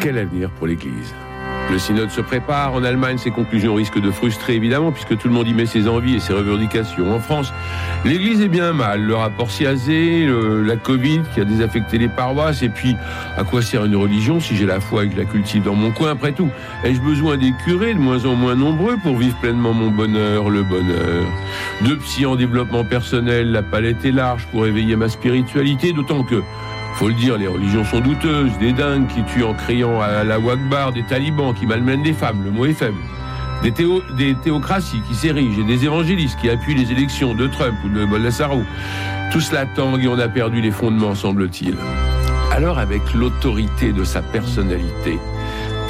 Quel avenir pour l'Église? Le synode se prépare. En Allemagne, ses conclusions risquent de frustrer, évidemment, puisque tout le monde y met ses envies et ses revendications. En France, l'Église est bien mal. Le rapport Siazé, la Covid qui a désaffecté les paroisses. Et puis, à quoi sert une religion si j'ai la foi et que je la cultive dans mon coin? Après tout, ai-je besoin des curés de moins en moins nombreux pour vivre pleinement mon bonheur, le bonheur? De psy en développement personnel, la palette est large pour éveiller ma spiritualité, d'autant que faut le dire, les religions sont douteuses, des dingues qui tuent en criant à la Wagbar, des talibans qui malmènent des femmes, le mot est faible. Des, théocraties qui s'érigent et des évangélistes qui appuient les élections de Trump ou de Bolsonaro. Tout cela tangue et on a perdu les fondements, semble-t-il. Alors, avec l'autorité de sa personnalité,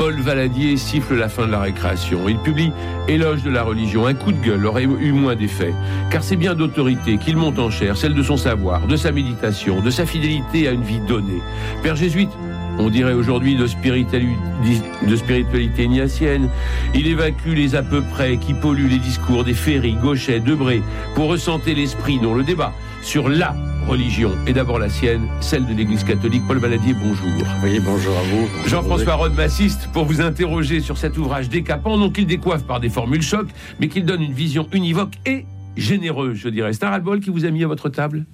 Paul Valadier siffle la fin de la récréation. Il publie Éloge de la religion. Un coup de gueule aurait eu moins d'effet, car c'est bien d'autorité qu'il monte en chair, celle de son savoir, de sa méditation, de sa fidélité à une vie donnée. Père jésuite, on dirait aujourd'hui de spiritualité, ignatienne. Il évacue les à peu près qui polluent les discours des Ferry, Gauchet, Debré, pour ressentir l'esprit dont le débat sur la religion et d'abord la sienne, celle de l'Église catholique. Paul Valadier, bonjour. Oui, bonjour à vous. Jean-François Rode m'assiste pour vous interroger sur cet ouvrage décapant, non qu'il décoiffe par des formules chocs, mais qu'il donne une vision univoque et généreuse, je dirais. C'est un ras-le-bol qui vous a mis à votre table?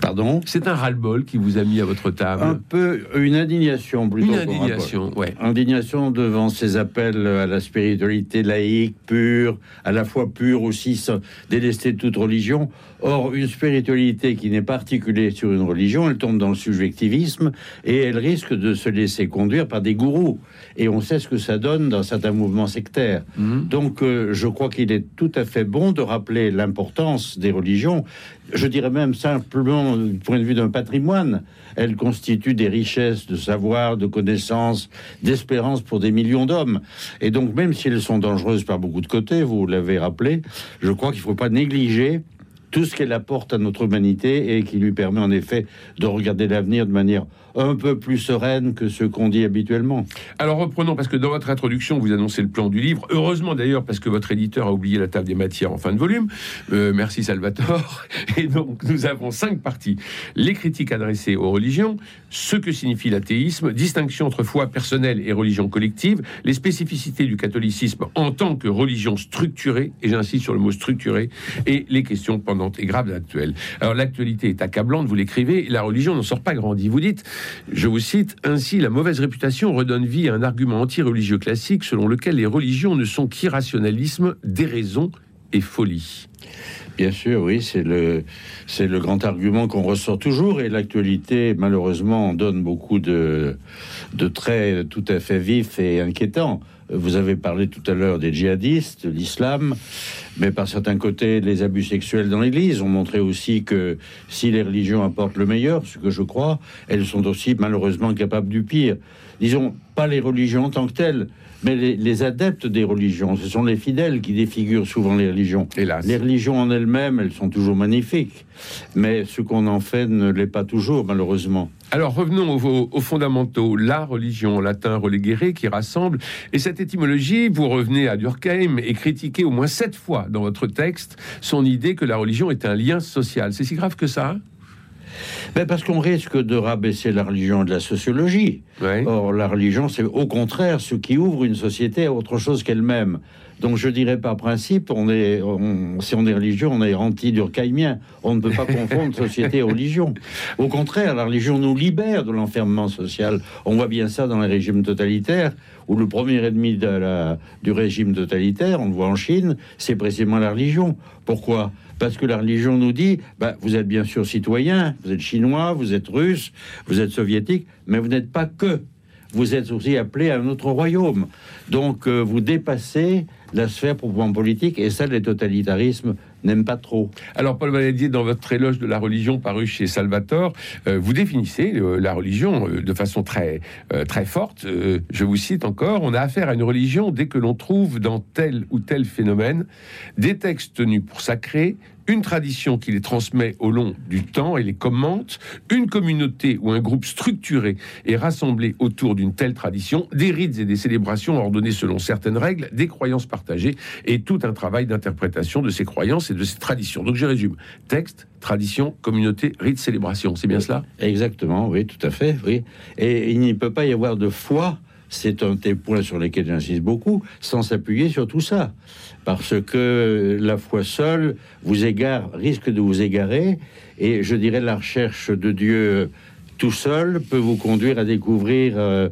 Pardon? C'est un ras-le-bol qui vous a mis à votre table Un peu une indignation plutôt. Une indignation, ouais. Indignation devant ces appels à la spiritualité laïque, pure, à la fois pure aussi, délestée de toute religion. Or, une spiritualité qui n'est pas articulée sur une religion, elle tombe dans le subjectivisme et elle risque de se laisser conduire par des gourous. Et on sait ce que ça donne dans certains mouvements sectaires. Mhm. Donc, euh, je crois qu'il est tout à fait bon de rappeler l'importance des religions. Je dirais même simplement du point de vue d'un patrimoine. Elles constituent des richesses de savoir, de connaissances, d'espérance pour des millions d'hommes. Et donc, même si elles sont dangereuses par beaucoup de côtés, vous l'avez rappelé, je crois qu'il ne faut pas négliger tout ce qu'elle apporte à notre humanité et qui lui permet en effet de regarder l'avenir de manière un peu plus sereine que ce qu'on dit habituellement. Alors reprenons, parce que dans votre introduction, vous annoncez le plan du livre. Heureusement d'ailleurs, parce que votre éditeur a oublié la table des matières en fin de volume. Euh, merci Salvatore. Et donc nous avons cinq parties. Les critiques adressées aux religions, ce que signifie l'athéisme, distinction entre foi personnelle et religion collective, les spécificités du catholicisme en tant que religion structurée, et j'insiste sur le mot structurée, et les questions pendantes et graves actuelles. Alors l'actualité est accablante, vous l'écrivez, la religion n'en sort pas grandi. Vous dites, je vous cite, Ainsi, la mauvaise réputation redonne vie à un argument anti-religieux classique selon lequel les religions ne sont qu'irrationalisme, déraison et folie. Bien sûr, oui, c'est le, c'est le grand argument qu'on ressort toujours et l'actualité, malheureusement, donne beaucoup de, de traits tout à fait vifs et inquiétants. Vous avez parlé tout à l'heure des djihadistes, de l'islam, mais par certains côtés, les abus sexuels dans l'Église ont montré aussi que si les religions apportent le meilleur, ce que je crois, elles sont aussi malheureusement capables du pire. Disons, pas les religions en tant que telles, mais les, adeptes des religions, ce sont les fidèles qui défigurent souvent les religions. Hélas. Les religions en elles-mêmes, elles sont toujours magnifiques, mais ce qu'on en fait ne l'est pas toujours, malheureusement. Alors revenons aux, fondamentaux. La religion, latin reléguéré, qui rassemble. Et cette étymologie, vous revenez à Durkheim et critiquez au moins sept fois dans votre texte son idée que la religion est un lien social. C'est si grave que ça ben Parce qu'on risque de rabaisser la religion de la sociologie. Or, la religion, c'est au contraire ce qui ouvre une société à autre chose qu'elle-même. Donc je dirais par principe, on est, si on est religieux, on est anti-durkheimien. On ne peut pas confondre société et religion. Au contraire, la religion nous libère de l'enfermement social. On voit bien ça dans les régimes totalitaires, où le premier ennemi de la, du régime totalitaire, on le voit en Chine, c'est précisément la religion. Pourquoi? Parce que la religion nous dit, bah, vous êtes bien sûr citoyen, vous êtes chinois, vous êtes russe, vous êtes soviétique, mais vous n'êtes pas que. vous êtes aussi appelé à un autre royaume. Donc euh, vous dépassez la sphère proprement politique, et ça, les totalitarismes n'aiment pas trop. Alors, Paul Valadier, dans votre éloge de la religion paru chez Salvatore, euh, vous définissez euh, la religion euh, de façon très, très forte. je vous cite encore On a affaire à une religion dès que l'on trouve dans tel ou tel phénomène des textes tenus pour sacrés, une tradition qui les transmet au long du temps et les commente, une communauté ou un groupe structuré et rassemblé autour d'une telle tradition, des rites et des célébrations ordonnées selon certaines règles, des croyances partagées et tout un travail d'interprétation de ces croyances et de ces traditions. Donc je résume texte, tradition, communauté, rites, célébration. C'est bien cela? Exactement, oui, tout à fait, oui. Et il n'y peut pas y avoir de foi c'est un des points sur lesquels j'insiste beaucoup, sans s'appuyer sur tout ça. Parce que la foi seule vous égare, risque de vous égarer, et je dirais la recherche de Dieu tout seul peut vous conduire à découvrir euh,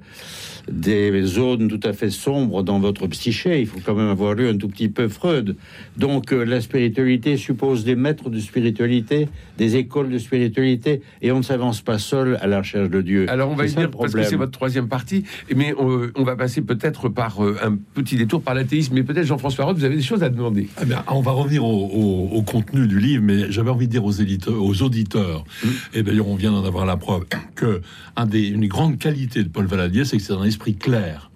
des zones tout à fait sombres dans votre psyché. Il faut quand même avoir lu un tout petit peu Freud. Donc euh, la spiritualité suppose des maîtres de spiritualité, des écoles de spiritualité, et on ne s'avance pas seul à la recherche de Dieu. Alors on va y dire, parce que c'est votre troisième partie, mais on, va passer peut-être par euh, un petit détour par l'athéisme, mais peut-être Jean-François Roth, vous avez des choses à demander. Bien, on va revenir au, contenu du livre, mais j'avais envie de dire aux, éditeurs, aux auditeurs, mmh. et d'ailleurs on vient d'en avoir la preuve, que un des, une grande qualité de Paul Valadier, c'est que c'est un esprit clair.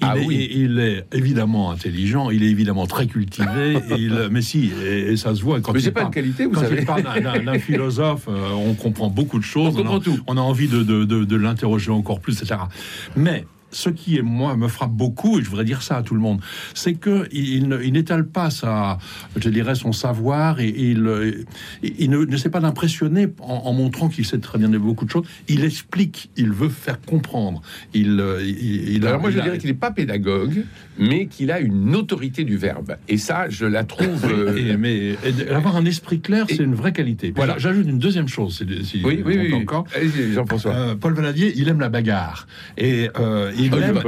Il, ah est, oui. il est évidemment intelligent, il est évidemment très cultivé, il, mais si, et, ça se voit quand mais il pas une qualité, vous quand savez. il parle d'un philosophe, euh, on comprend beaucoup de choses, on, comprend tout. on a envie de, de, de, de l'interroger encore plus, etc. Mais ce qui moi me frappe beaucoup, et je voudrais dire ça à tout le monde, c'est que il, n'étale pas sa, je dirais, son savoir et, il, il ne, sait pas d'impressionner en, montrant qu'il sait très bien beaucoup de choses. Il explique, il veut faire comprendre. Il, il, Alors moi je dirais qu'il n'est pas pédagogue, mais qu'il a une autorité du verbe. Et ça, je la trouve. Euh, mais avoir un esprit clair, c'est une vraie qualité. Voilà. J'ajoute une deuxième chose. Si, oui, oui, oui, encore. Jean-François. Euh, Paul Valadier, il aime la bagarre et euh, il aime,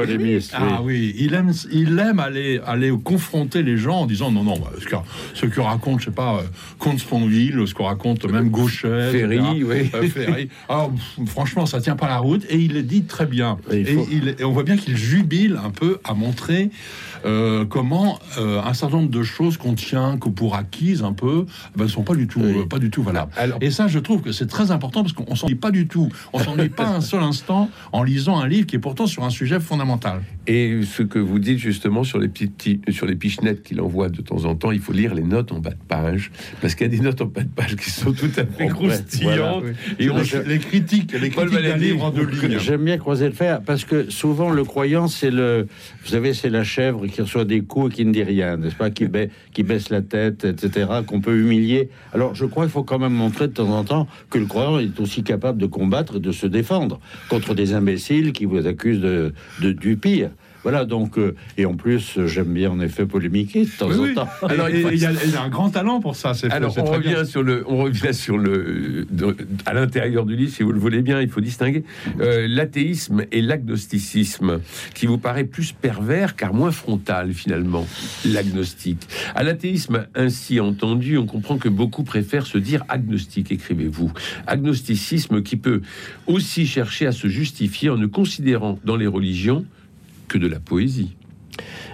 ah oui, il aime, il aime aller, aller confronter les gens en disant non, non, bah, ce, que, ce que raconte, je sais pas, euh, Comte Sponville, ce qu'on raconte même Gauchet, Ferry, oui. Euh, Ferry. Alors, franchement, ça tient pas la route et il le dit très bien. Et, et on voit bien qu'il jubile un peu à montrer euh, comment euh, un certain nombre de choses qu'on tient que pour acquises un peu, ne ben, sont pas du tout, pas du tout valables. Et ça, je trouve que c'est très important parce qu'on s'ennuie pas du tout. On s'ennuie pas un seul instant en lisant un livre qui est pourtant sur un sujet fondamental. Et ce que vous dites justement sur les petits, sur les pichenettes qu'il envoie de temps en temps, il faut lire les notes en bas de page parce qu'il y a des notes en bas de page qui sont tout à fait croustillantes. Et on, les critiques, les critiques d'un livre en deux lignes. J'aime bien croiser le fer parce que souvent le croyant, c'est le, vous savez, c'est la chèvre qui reçoit des coups et qui ne dit rien, n'est-ce pas, qui, qui baisse la tête, etc., qu'on peut humilier. Alors je crois qu'il faut quand même montrer de temps en temps que le croyant est aussi capable de combattre et de se défendre contre des imbéciles qui vous accusent de, de du pire. Voilà, donc, euh, et en plus, j'aime bien en effet polémiquer de temps en temps. Alors, il, y a, un grand talent pour ça. Alors, on revient, sur le, on revient sur le, à l'intérieur du livre, si vous le voulez bien, il faut distinguer euh, l'athéisme et l'agnosticisme, qui vous paraît plus pervers car moins frontal finalement, l'agnostique. À l'athéisme ainsi entendu, on comprend que beaucoup préfèrent se dire agnostique, écrivez-vous. Agnosticisme qui peut aussi chercher à se justifier en ne considérant dans les religions que de la poésie.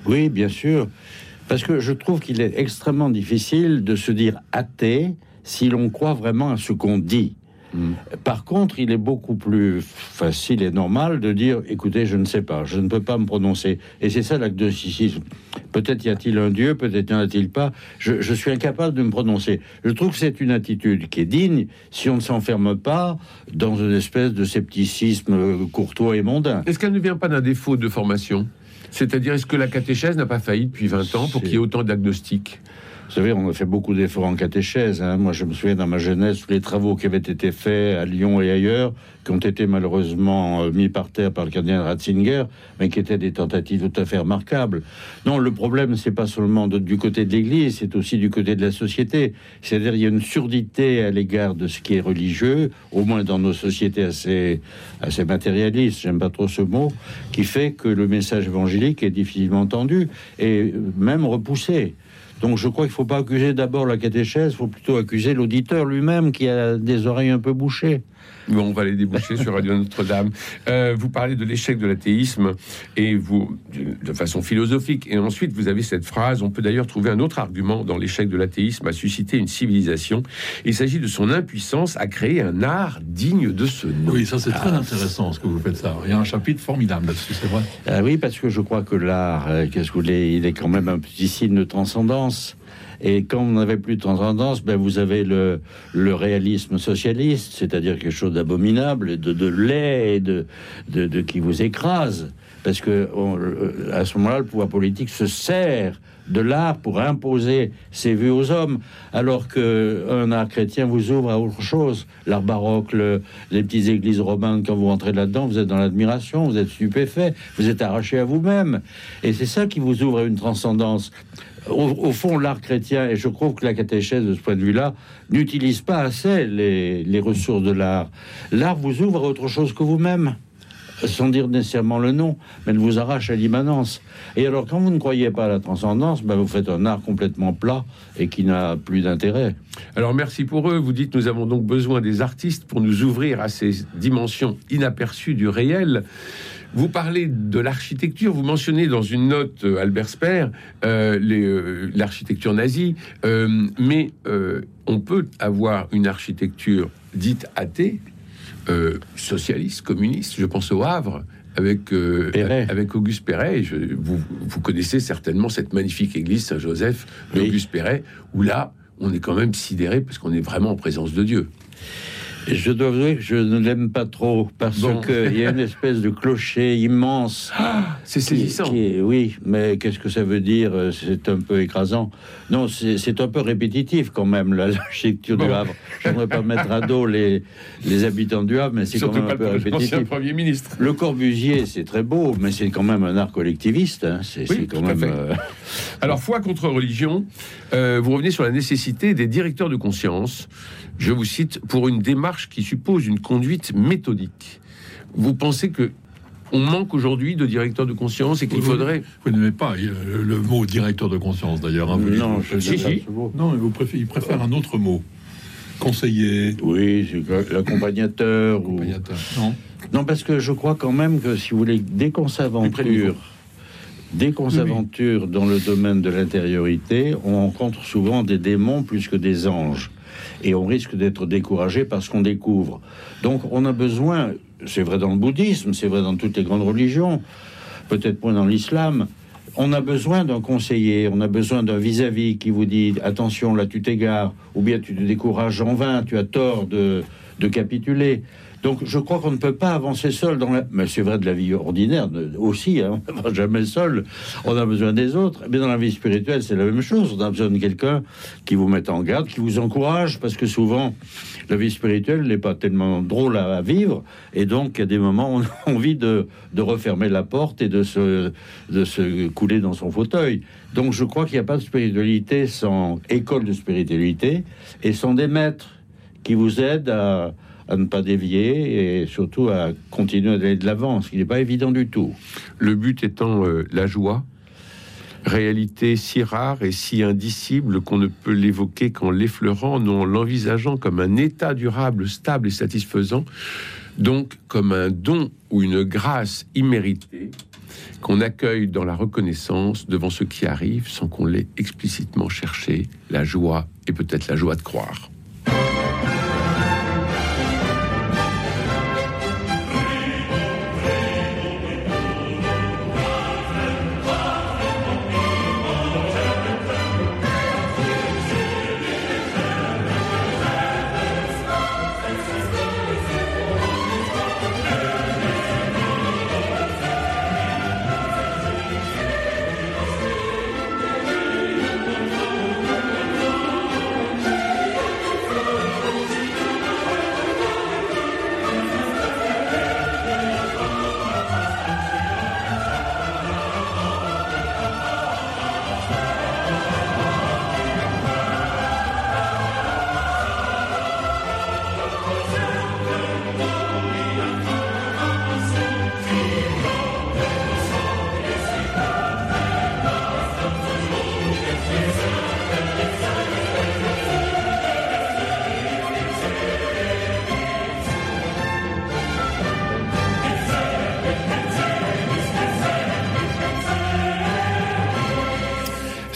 Oui, bien sûr. Parce que je trouve qu'il est extrêmement difficile de se dire athée si l'on croit vraiment à ce qu'on dit. Mm. Par contre, il est beaucoup plus facile et normal de dire écoutez, je ne sais pas, je ne peux pas me prononcer. Et c'est ça l'agnosticisme. Peut-être y a-t-il un Dieu, peut-être n'y en a-t-il pas. Je, je, suis incapable de me prononcer. Je trouve que c'est une attitude qui est digne si on ne s'enferme pas dans une espèce de scepticisme courtois et mondain. Est-ce qu'elle ne vient pas d'un défaut de formation? C'est-à-dire, est-ce que la catéchèse n'a pas failli depuis 20 ans pour qu'il y ait autant d'agnostiques vous savez, on a fait beaucoup d'efforts en catéchèse. Hein. Moi, je me souviens dans ma jeunesse, tous les travaux qui avaient été faits à Lyon et ailleurs, qui ont été malheureusement euh, mis par terre par le cardinal Ratzinger, mais qui étaient des tentatives tout à fait remarquables. Non, le problème, c'est pas seulement du côté de l'Église, c'est aussi du côté de la société. C'est-à-dire, il y a une surdité à l'égard de ce qui est religieux, au moins dans nos sociétés assez, assez matérialistes, j'aime pas trop ce mot, qui fait que le message évangélique est difficilement entendu et même repoussé. Donc je crois qu'il ne faut pas accuser d'abord la catéchèse, il faut plutôt accuser l'auditeur lui-même qui a des oreilles un peu bouchées. on va les sur Radio Notre-Dame. Euh, vous parlez de l'échec de l'athéisme et vous, de façon philosophique. Et ensuite, vous avez cette phrase. On peut d'ailleurs trouver un autre argument dans l'échec de l'athéisme à susciter une civilisation. Il s'agit de son impuissance à créer un art digne de ce nom. Oui, ça c'est très intéressant ce que vous faites ça. Il y a un chapitre formidable là-dessus, c'est vrai. Ah oui, parce que je crois que l'art, euh, qu'est-ce que vous voulez, il est quand même un petit signe de transcendance. Et quand vous n'avez plus de transcendance, ben vous avez le, réalisme socialiste, c'est-à-dire quelque chose d'abominable, de, de laid, de, de, qui vous écrase. Parce que euh, à ce moment-là, le pouvoir politique se sert de l'art pour imposer ses vues aux hommes, alors qu'un art chrétien vous ouvre à autre chose. L'art baroque, les petites églises romanes, quand vous entrez là-dedans, vous êtes dans l'admiration, vous êtes stupéfait, vous êtes arraché à vous-même. Et c'est ça qui vous ouvre à une transcendance au, fond, l'art chrétien, et je crois que la catéchèse, de ce point de vue-là, n'utilise pas assez les, ressources de l'art. L'art vous ouvre à autre chose que vous-même, sans dire nécessairement le nom, mais vous arrache à l'immanence. Et alors, quand vous ne croyez pas à la transcendance, ben, vous faites un art complètement plat et qui n'a plus d'intérêt. Alors, merci pour eux. Vous dites, nous avons donc besoin des artistes pour nous ouvrir à ces dimensions inaperçues du réel. Vous parlez de l'architecture, vous mentionnez dans une note, euh, Albert Speer, euh, euh, l'architecture nazie, mais on peut avoir une architecture dite athée, socialiste, communiste, je pense au Havre, avec, avec Auguste Perret. vous, vous, connaissez certainement cette magnifique église Saint-Joseph d'Auguste Perret, où là, on est quand même sidéré parce qu'on est vraiment en présence de Dieu. Je dois avouer que je ne l'aime pas trop parce qu'il y a une espèce de clocher immense. Ah, c'est saisissant. oui, mais qu'est-ce que ça veut dire? C'est un peu écrasant. Non, c'est un peu répétitif quand même, l'architecture du Havre. Je ne voudrais pas mettre à dos les, les habitants du Havre, mais c'est quand même un peu répétitif. Premier ministre. Le Corbusier, c'est très beau, mais c'est quand même un art collectiviste. Hein. C'est quand même. Euh, Alors, foi contre religion, euh, vous revenez sur la nécessité des directeurs de conscience je vous cite, pour une démarche qui suppose une conduite méthodique. Vous pensez que on manque aujourd'hui de directeur de conscience et qu'il faudrait. Vous n'aimez pas le mot directeur de conscience d'ailleurs. Hein, non, je si, si. Non, vous préférez, il préfère un autre mot. Conseiller. Oui, l'accompagnateur. Ou... Non. Non, parce que je crois quand même que si vous voulez, dès qu'on s'aventure, dès qu'on s'aventure dans le domaine de l'intériorité, on rencontre souvent des démons plus que des anges et on risque d'être découragé parce qu'on découvre. Donc on a besoin, c'est vrai dans le bouddhisme, c'est vrai dans toutes les grandes religions, peut-être moins dans l'islam, on a besoin d'un conseiller, on a besoin d'un vis-à-vis qui vous dit attention là tu t'égares, ou bien tu te décourages en vain, tu as tort de, de capituler. Donc je crois qu'on ne peut pas avancer seul dans la... Mais c'est vrai de la vie ordinaire aussi, hein. on va jamais seul, on a besoin des autres. Mais dans la vie spirituelle, c'est la même chose. On a besoin de quelqu'un qui vous mette en garde, qui vous encourage, parce que souvent, la vie spirituelle n'est pas tellement drôle à, vivre, et donc à des moments, on a envie de, de refermer la porte et de se, de se couler dans son fauteuil. Donc je crois qu'il n'y a pas de spiritualité sans école de spiritualité, et sans des maîtres qui vous aident à à ne pas dévier et surtout à continuer à aller de l'avant, ce qui n'est pas évident du tout. Le but étant euh, la joie, réalité si rare et si indicible qu'on ne peut l'évoquer qu'en l'effleurant, non en l'envisageant comme un état durable, stable et satisfaisant, donc comme un don ou une grâce imméritée qu'on accueille dans la reconnaissance devant ce qui arrive sans qu'on l'ait explicitement cherché, la joie et peut-être la joie de croire.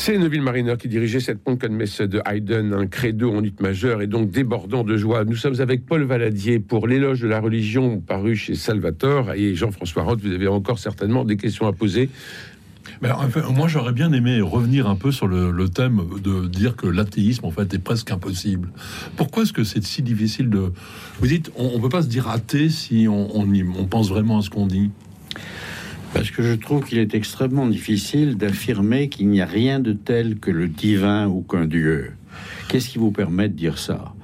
C'est Neville Mariner qui dirigeait cette Messe de Haydn, un credo en ut majeur et donc débordant de joie. Nous sommes avec Paul Valadier pour l'éloge de la religion paru chez Salvatore et Jean-François Roth. Vous avez encore certainement des questions à poser. Mais moi, j'aurais bien aimé revenir un peu sur le, thème de dire que l'athéisme, en fait, est presque impossible. Pourquoi est-ce que c'est si difficile de... Vous dites, on ne peut pas se dire athée si on pense vraiment à ce qu'on dit? Parce que je trouve qu'il est extrêmement difficile d'affirmer qu'il n'y a rien de tel que le divin ou qu'un Dieu. Qu'est-ce qui vous permet de dire ça?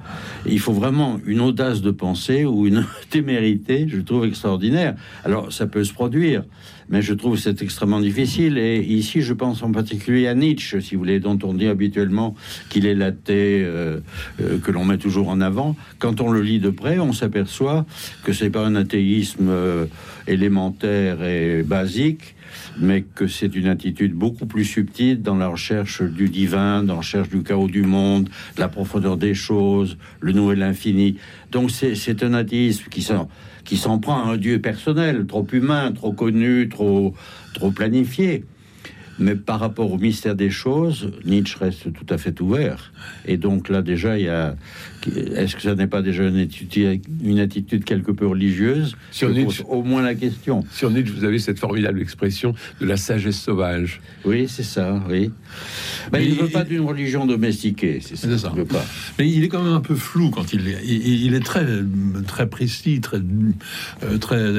Il faut vraiment une audace de pensée ou une témérité, je trouve extraordinaire. Alors, ça peut se produire, mais je trouve c'est extrêmement difficile. Et ici, je pense en particulier à Nietzsche, si vous voulez, dont on dit habituellement qu'il est l'athée euh, euh, que l'on met toujours en avant. Quand on le lit de près, on s'aperçoit que c'est pas un athéisme euh, élémentaire et basique, mais que c'est une attitude beaucoup plus subtile dans la recherche du divin, dans la recherche du chaos du monde, la profondeur des choses, le nouvel infini. Donc c'est un athéisme qui s'en qui s'en prend à un Dieu personnel, trop humain, trop connu, trop, trop planifié. Mais par rapport au mystère des choses, Nietzsche reste tout à fait ouvert. Et donc là, déjà, il y a. Est-ce que ça n'est pas déjà une attitude, une attitude quelque peu religieuse? Sur Nietzsche, au moins la question. Sur Nietzsche, vous avez cette formidable expression de la sagesse sauvage. Oui, c'est ça, oui. Mais, il ne veut pas d'une religion domestiquée, c'est ça. ça. Veut pas. Mais il est quand même un peu flou quand il est. Il, est très, très précis, très, euh, très,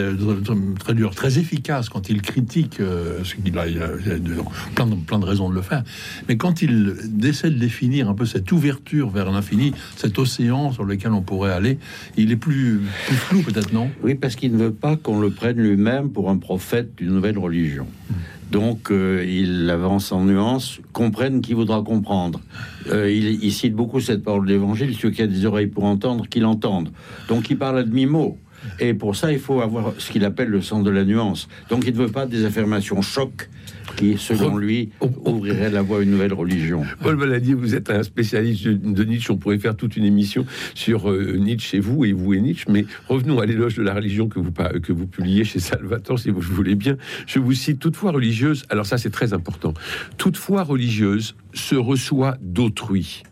très, dur, très efficace quand il critique euh, ce qu'il a. Plein de, plein de raisons de le faire. Mais quand il essaie de définir un peu cette ouverture vers l'infini, cet océan sur lequel on pourrait aller, il est plus, flou peut-être, non? Oui, parce qu'il ne veut pas qu'on le prenne lui-même pour un prophète d'une nouvelle religion. Donc, euh, il avance en nuance, comprenne qui voudra comprendre. Euh, il, cite beaucoup cette parole d'évangile, ceux qui a des oreilles pour entendre, qu'il entende. Donc, il parle à demi-mot. Et pour ça, il faut avoir ce qu'il appelle le sens de la nuance. Donc, il ne veut pas des affirmations choc qui, selon lui, ouvrirait la voie à une nouvelle religion. Paul Valadier, vous êtes un spécialiste de Nietzsche. On pourrait faire toute une émission sur euh, Nietzsche et vous, et vous et Nietzsche. Mais revenons à l'éloge de la religion que vous, que vous publiez chez Salvatore, si vous voulez bien. Je vous cite toutefois religieuse. Alors ça, c'est très important. Toutefois religieuse se reçoit d'autrui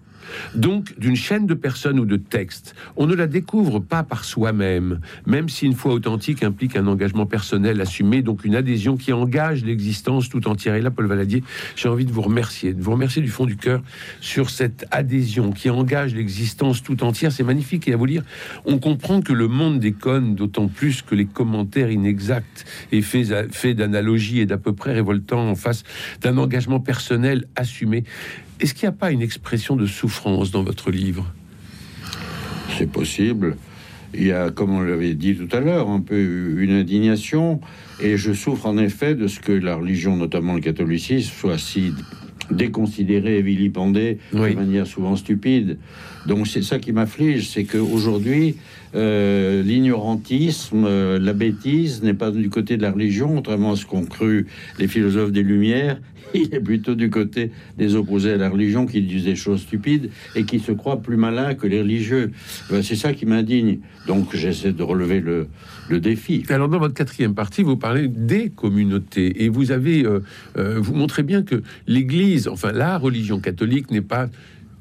donc d'une chaîne de personnes ou de textes. On ne la découvre pas par soi-même, même si une foi authentique implique un engagement personnel assumé, donc une adhésion qui engage l'existence tout entière. Et là, Paul Valadier, j'ai envie de vous remercier, de vous remercier du fond du cœur sur cette adhésion qui engage l'existence tout entière. C'est magnifique. Et à vous lire, on comprend que le monde déconne d'autant plus que les commentaires inexacts et faits, faits d'analogies et d'à peu près révoltants en face d'un engagement personnel assumé. Est-ce qu'il n'y a pas une expression de souffrance dans votre livre? C'est possible. Il y a, comme on l'avait dit tout à l'heure, un peu une indignation. Et je souffre en effet de ce que la religion, notamment le catholicisme, soit si déconsidérée et vilipendée de manière souvent stupide. Donc c'est ça qui m'afflige, c'est qu'aujourd'hui, euh, l'ignorantisme, euh, la bêtise n'est pas du côté de la religion, contrairement à ce qu'ont cru les philosophes des Lumières. Il est plutôt du côté des opposés à la religion qui disent des choses stupides et qui se croient plus malins que les religieux. Ben, c'est ça qui m'indigne. Donc j'essaie de relever le, le, défi. Alors dans votre quatrième partie, vous parlez des communautés et vous avez, euh, vous montrez bien que l'Église, enfin la religion catholique n'est pas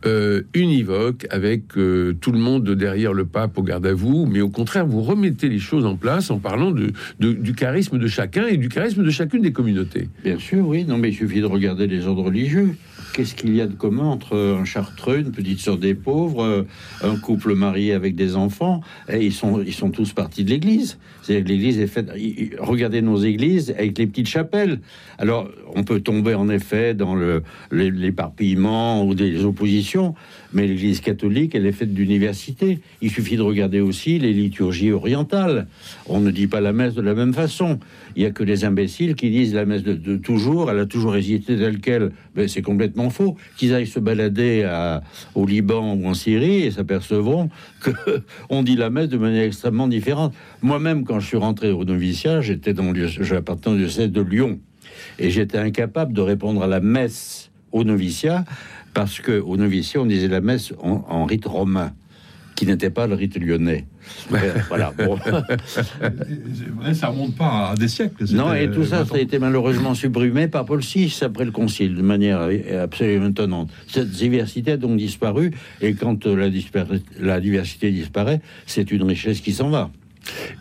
euh, univoque avec euh, tout le monde derrière le pape au garde à vous, mais au contraire, vous remettez les choses en place en parlant du charisme de chacun et du charisme de chacune des communautés. Bien sûr, oui. Non, mais il suffit de regarder les ordres religieux. Qu'est-ce qu'il y a de commun entre un chartreux, une petite sœur des pauvres, euh, un couple marié avec des enfants et Ils sont, ils sont tous partis de l'Église. C'est l'Église est faite. Regardez nos églises avec les petites chapelles. Alors, on peut tomber en effet dans l'éparpillement ou des oppositions, mais l'Église catholique, elle est faite d'universités. Il suffit de regarder aussi les liturgies orientales. On ne dit pas la messe de la même façon. Il y a que les imbéciles qui disent la messe de, toujours. Elle a toujours hésité telle quelle. C'est complètement faux. Qu'ils aillent se balader au Liban ou en Syrie et s'apercevront que on dit la messe de manière extrêmement différente. Moi-même, quand je suis rentré au noviciat, j'étais dans le, j'appartenais au diocèse de Lyon et j'étais incapable de répondre à la messe au noviciat parce que au noviciat on disait la messe en rite romain qui n'était pas le rite lyonnais. voilà. Bon. ça remonte pas à des siècles. Non, et tout ça, ça a été malheureusement supprimé par Paul VI après le Concile, de manière absolument étonnante. Cette diversité a donc disparu, et quand la, la diversité disparaît, c'est une richesse qui s'en va.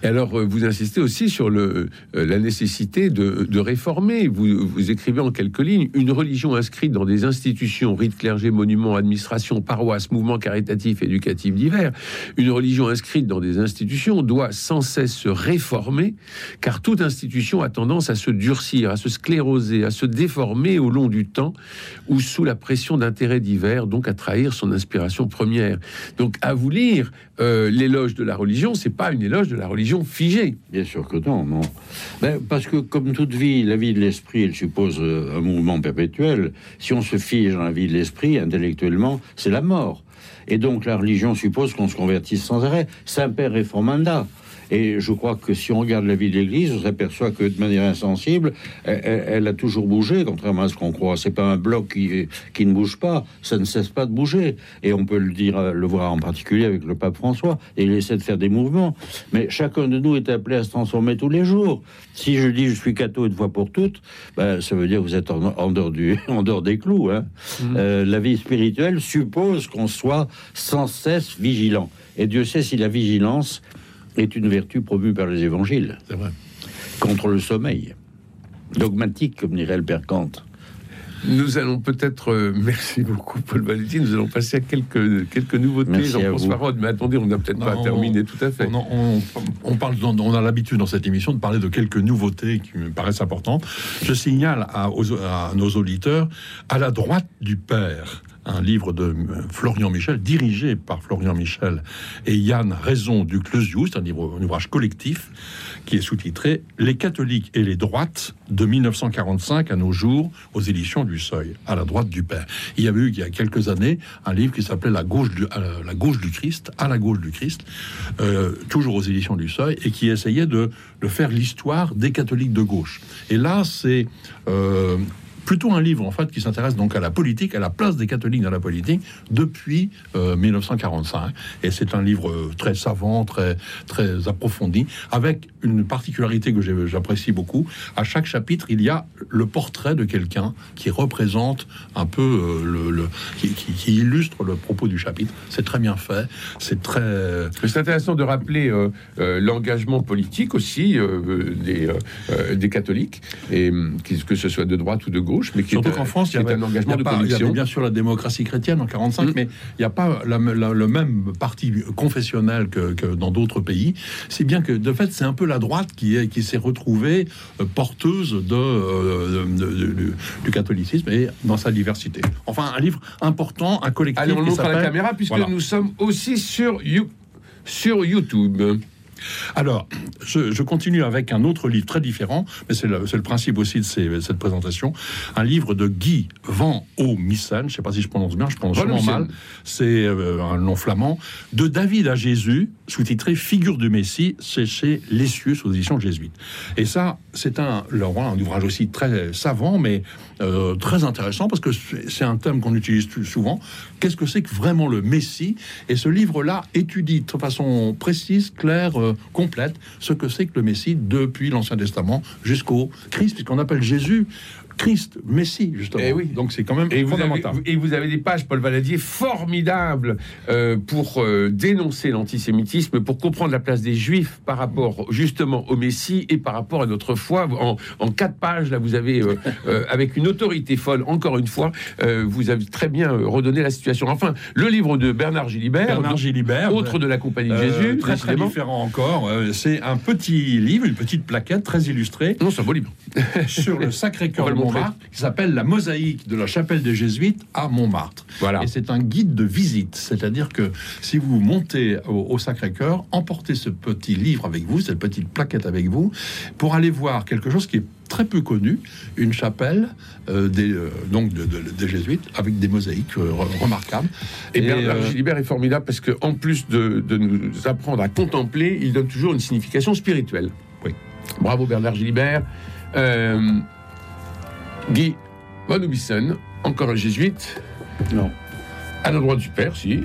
Et alors, euh, vous insistez aussi sur euh, la nécessité de, réformer. Vous, vous, écrivez en quelques lignes une religion inscrite dans des institutions, rites, clergé, monuments, administration, paroisse, mouvements caritatifs, éducatifs divers. Une religion inscrite dans des institutions doit sans cesse se réformer, car toute institution a tendance à se durcir, à se scléroser, à se déformer au long du temps, ou sous la pression d'intérêts divers, donc à trahir son inspiration première. Donc, à vous lire, euh, l'éloge de la religion, c'est pas une éloge de la religion figée. Bien sûr que non, non. Ben, parce que comme toute vie, la vie de l'esprit, elle suppose euh, un mouvement perpétuel. Si on se fige dans la vie de l'esprit, intellectuellement, c'est la mort. Et donc la religion suppose qu'on se convertisse sans arrêt. Saint-Père réformanda. Et je crois que si on regarde la vie de l'Église, on s'aperçoit que de manière insensible, elle, a toujours bougé, contrairement à ce qu'on croit. C'est pas un bloc qui, qui ne bouge pas, ça ne cesse pas de bouger. Et on peut le dire, le voir en particulier avec le pape François. Et il essaie de faire des mouvements. Mais chacun de nous est appelé à se transformer tous les jours. Si je dis je suis catho une fois pour toutes, ben, ça veut dire que vous êtes en, dehors, du, en dehors des clous. Hein. Mmh. Euh, la vie spirituelle suppose qu'on soit sans cesse vigilant. Et Dieu sait si la vigilance est une vertu promue par les évangiles. C'est vrai. Contre le sommeil. Dogmatique, comme dirait le père Kant. Nous allons peut-être, euh, merci beaucoup Paul Valentin, nous allons passer à quelques, quelques nouveautés, Jean-François Rode, mais attendez, on n'a peut-être pas terminé tout à fait. On, parle, on a l'habitude dans cette émission de parler de quelques nouveautés qui me paraissent importantes. Je signale à, à nos auditeurs, à la droite du Père, un livre de euh, Florian Michel, dirigé par Florian Michel et Yann Raison du Clesius, un, livre, un ouvrage collectif qui est sous-titré Les catholiques et les droites de 1945 à nos jours aux éditions du Seuil, à la droite du Père. Il y avait eu il y a quelques années un livre qui s'appelait la gauche du, la gauche du Christ, à la gauche du Christ, euh, toujours aux éditions du Seuil, et qui essayait de, faire l'histoire des catholiques de gauche. Et là, c'est euh, plutôt un livre en fait qui s'intéresse donc à la politique, à la place des catholiques dans la politique depuis 1945. Euh, Et c'est un livre euh, très savant, très très approfondi, avec une particularité que j'apprécie beaucoup. À chaque chapitre, il y a le portrait de quelqu'un qui représente un peu euh, le, qui, illustre le propos du chapitre. C'est très bien fait. C'est très. C'est intéressant de rappeler l'engagement politique aussi des, des catholiques et que ce soit de droite ou de gauche mais qui Surtout qu'en France, il y, avait, un engagement de il y avait bien sûr la démocratie chrétienne en 45, mm. mais il n'y a pas le même parti confessionnel que, dans d'autres pays. C'est bien que, de fait, c'est un peu la droite qui, est, qui s'est retrouvée euh, porteuse euh, de, du catholicisme et dans sa diversité. Enfin, un livre important, un collectif. Allez, on montre à la caméra, puisque nous sommes aussi sur, sur YouTube. Alors, je, continue avec un autre livre très différent, mais c'est le, principe aussi de, cette présentation. Un livre de Guy Van Missen, je ne sais pas si je prononce bien, je prononce vraiment mal, c'est euh, un nom flamand, de David à Jésus, sous-titré Figure du Messie, c'est chez Lessius aux éditions jésuites. Et ça, c'est un, un ouvrage aussi très savant, mais euh, très intéressant, parce que c'est un thème qu'on utilise souvent. Qu'est-ce que c'est que vraiment le Messie? Et ce livre-là étudie de façon précise, claire, euh, complète, ce que c'est que le Messie depuis l'Ancien Testament jusqu'au Christ, puisqu'on appelle Jésus Christ, Messie, justement. Et eh oui. Donc c'est quand même et fondamental. Vous avez, et vous avez des pages, Paul Valadier, formidables euh, pour euh, dénoncer l'antisémitisme, pour comprendre la place des Juifs par rapport justement au Messie et par rapport à notre foi. En, quatre pages, là, vous avez, euh, avec une autorité folle, encore une fois, vous avez très bien redonné la situation. Enfin, le livre de Bernard Gilibert, Bernard Gilibert autre de la Compagnie de Jésus, très, très différent encore. c'est un petit livre, une petite plaquette très illustrée. Non, c'est un beau livre. sur le Sacré-Cœur qui s'appelle La mosaïque de la chapelle des Jésuites à Montmartre. Voilà. Et c'est un guide de visite, c'est-à-dire que si vous montez au, Sacré-Cœur, emportez ce petit livre avec vous, cette petite plaquette avec vous, pour aller voir quelque chose qui est très peu connu, une chapelle euh, des, euh, donc des jésuites avec des mosaïques euh, remarquables. Et, Bernard Gilibert est formidable parce que en plus de, de, nous apprendre à contempler, il donne toujours une signification spirituelle. Oui. Bravo Bernard Gilibert. Guy Van encore un jésuite Non. À l'endroit du père, si.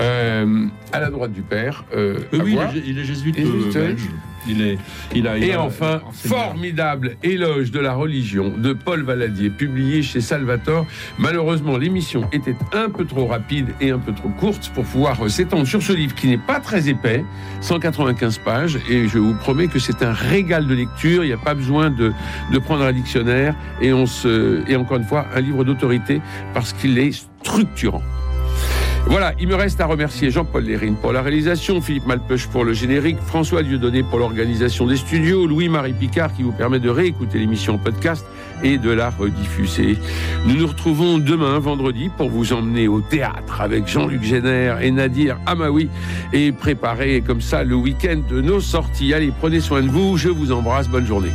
Euh, à la droite du père. Euh, oui, il est, jésuite belge. Il est, il a, et enfin, formidable éloge de la religion de Paul Valadier, publié chez Salvatore. Malheureusement, l'émission était un peu trop rapide et un peu trop courte pour pouvoir s'étendre sur ce livre qui n'est pas très épais, 195 pages, et je vous promets que c'est un régal de lecture. Il n'y a pas besoin de, de prendre un dictionnaire, et on se, et encore une fois, un livre d'autorité parce qu'il est structurant. Voilà, il me reste à remercier Jean-Paul Lérine pour la réalisation, Philippe Malpeuch pour le générique, François Dieudonné pour l'organisation des studios, Louis-Marie Picard qui vous permet de réécouter l'émission podcast et de la rediffuser. Nous nous retrouvons demain, vendredi, pour vous emmener au théâtre avec Jean-Luc Génère et Nadir Amaoui et préparer comme ça le week-end de nos sorties. Allez, prenez soin de vous, je vous embrasse, bonne journée.